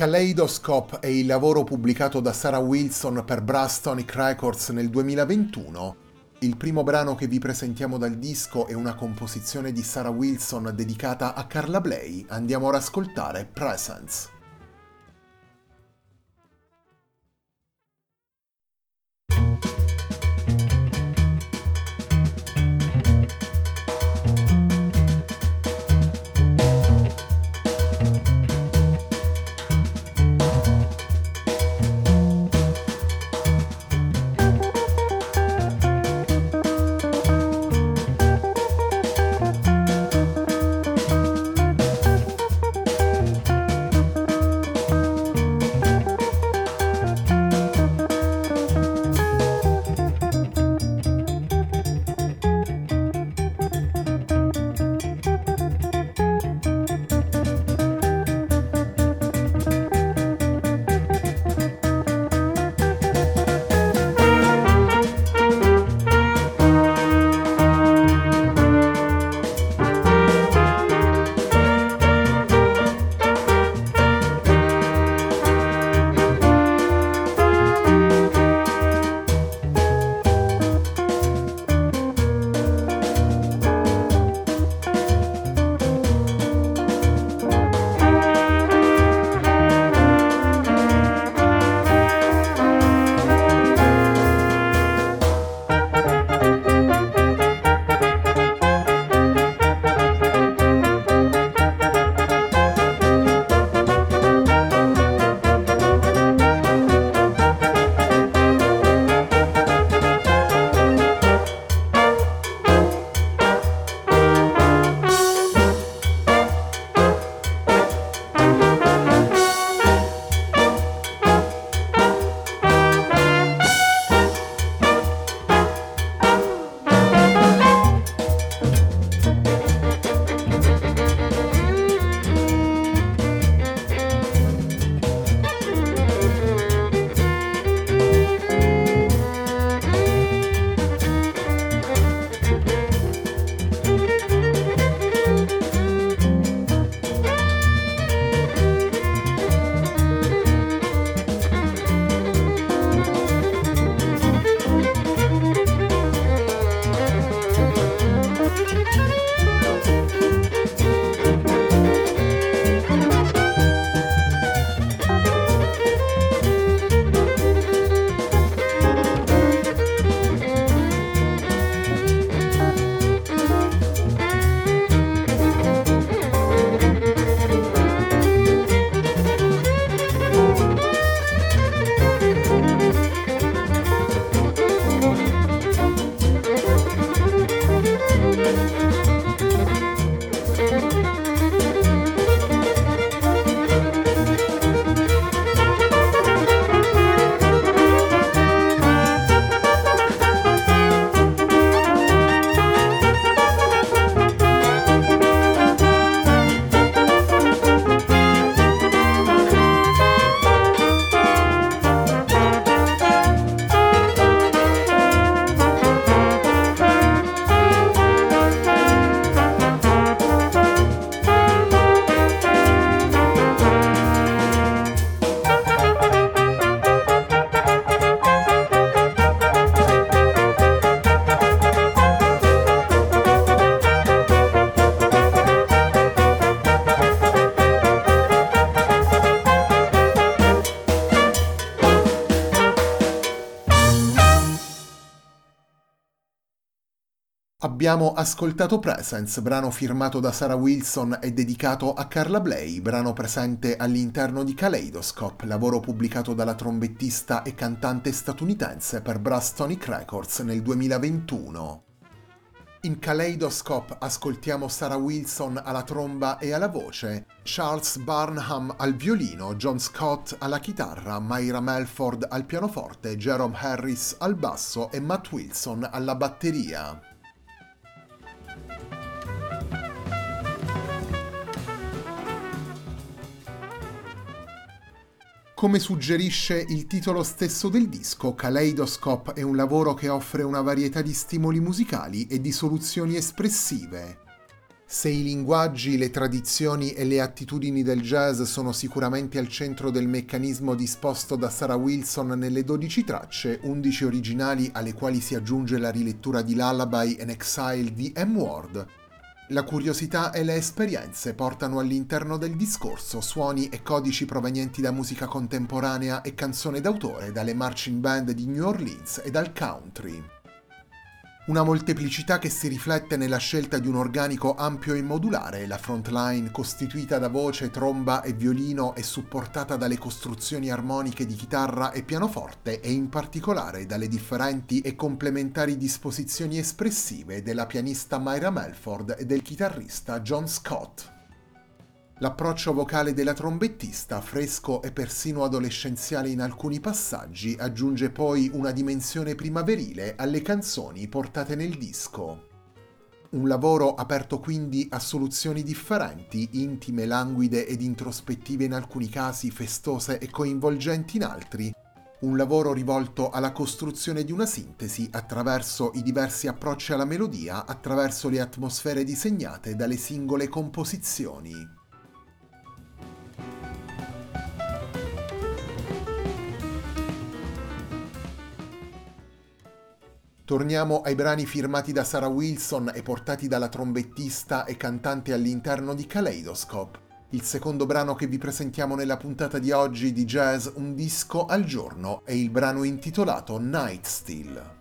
Kaleidoscope è il lavoro pubblicato da Sarah Wilson per Brastonic Records nel 2021. Il primo brano che vi presentiamo dal disco è una composizione di Sarah Wilson dedicata a Carla Bley. Andiamo ad ascoltare Presence. Abbiamo ascoltato Presence, brano firmato da Sarah Wilson e dedicato a Carla Bley, brano presente all'interno di Kaleidoscope, lavoro pubblicato dalla trombettista e cantante statunitense per Brass Tonic Records nel 2021. In Kaleidoscope ascoltiamo Sarah Wilson alla tromba e alla voce, Charles Barnham al violino, John Scott alla chitarra, Myra Melford al pianoforte, Jerome Harris al basso e Matt Wilson alla batteria. Come suggerisce il titolo stesso del disco, Kaleidoscope è un lavoro che offre una varietà di stimoli musicali e di soluzioni espressive. Se i linguaggi, le tradizioni e le attitudini del jazz sono sicuramente al centro del meccanismo disposto da Sarah Wilson nelle 12 tracce, 11 originali alle quali si aggiunge la rilettura di Lullaby and Exile di M. Ward, la curiosità e le esperienze portano all'interno del discorso suoni e codici provenienti da musica contemporanea e canzone d'autore, dalle marching band di New Orleans e dal country. Una molteplicità che si riflette nella scelta di un organico ampio e modulare, la frontline costituita da voce, tromba e violino e supportata dalle costruzioni armoniche di chitarra e pianoforte e in particolare dalle differenti e complementari disposizioni espressive della pianista Myra Melford e del chitarrista John Scott. L'approccio vocale della trombettista, fresco e persino adolescenziale in alcuni passaggi, aggiunge poi una dimensione primaverile alle canzoni portate nel disco. Un lavoro aperto quindi a soluzioni differenti, intime, languide ed introspettive in alcuni casi, festose e coinvolgenti in altri. Un lavoro rivolto alla costruzione di una sintesi attraverso i diversi approcci alla melodia, attraverso le atmosfere disegnate dalle singole composizioni. Torniamo ai brani firmati da Sarah Wilson e portati dalla trombettista e cantante all'interno di Kaleidoscope. Il secondo brano che vi presentiamo nella puntata di oggi di Jazz Un disco al giorno è il brano intitolato Night Still.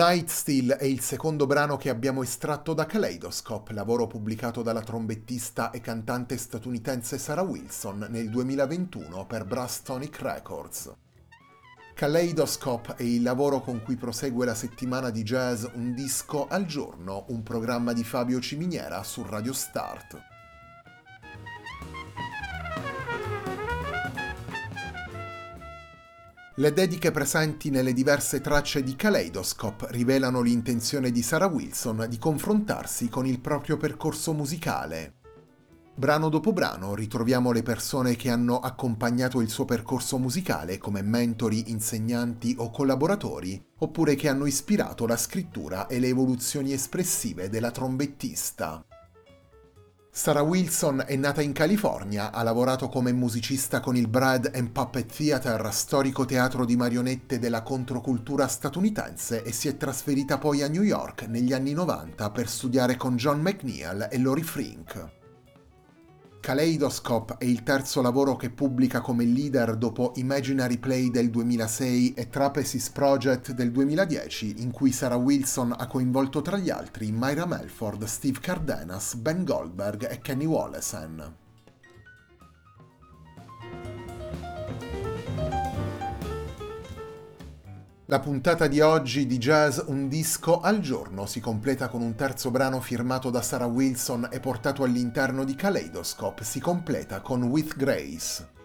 Night Still è il secondo brano che abbiamo estratto da Kaleidoscope, lavoro pubblicato dalla trombettista e cantante statunitense Sarah Wilson nel 2021 per Brass Tonic Records. Kaleidoscope è il lavoro con cui prosegue la settimana di jazz Un disco al giorno, un programma di Fabio Ciminiera su Radio Start. Le dediche presenti nelle diverse tracce di Kaleidoscope rivelano l'intenzione di Sarah Wilson di confrontarsi con il proprio percorso musicale. Brano dopo brano ritroviamo le persone che hanno accompagnato il suo percorso musicale come mentori, insegnanti o collaboratori, oppure che hanno ispirato la scrittura e le evoluzioni espressive della trombettista. Sarah Wilson è nata in California, ha lavorato come musicista con il Brad and Puppet Theater, storico teatro di marionette della controcultura statunitense, e si è trasferita poi a New York negli anni 90 per studiare con John McNeil e Lori Frink. Kaleidoscope è il terzo lavoro che pubblica come leader dopo Imaginary Play del 2006 e Trapesis Project del 2010, in cui Sarah Wilson ha coinvolto tra gli altri Myra Melford, Steve Cardenas, Ben Goldberg e Kenny Wollesen. La puntata di oggi di Jazz Un disco al giorno si completa con un terzo brano firmato da Sarah Wilson e portato all'interno di Kaleidoscope, si completa con With Grace.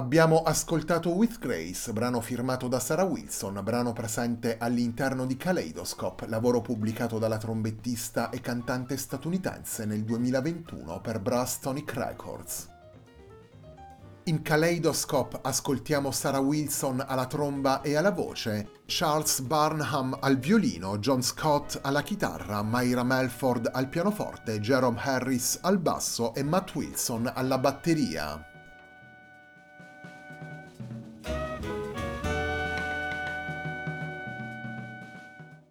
Abbiamo ascoltato With Grace, brano firmato da Sarah Wilson, brano presente all'interno di Kaleidoscope, lavoro pubblicato dalla trombettista e cantante statunitense nel 2021 per Brass Tonic Records. In Kaleidoscope ascoltiamo Sarah Wilson alla tromba e alla voce, Charles Barnham al violino, John Scott alla chitarra, Myra Melford al pianoforte, Jerome Harris al basso e Matt Wilson alla batteria.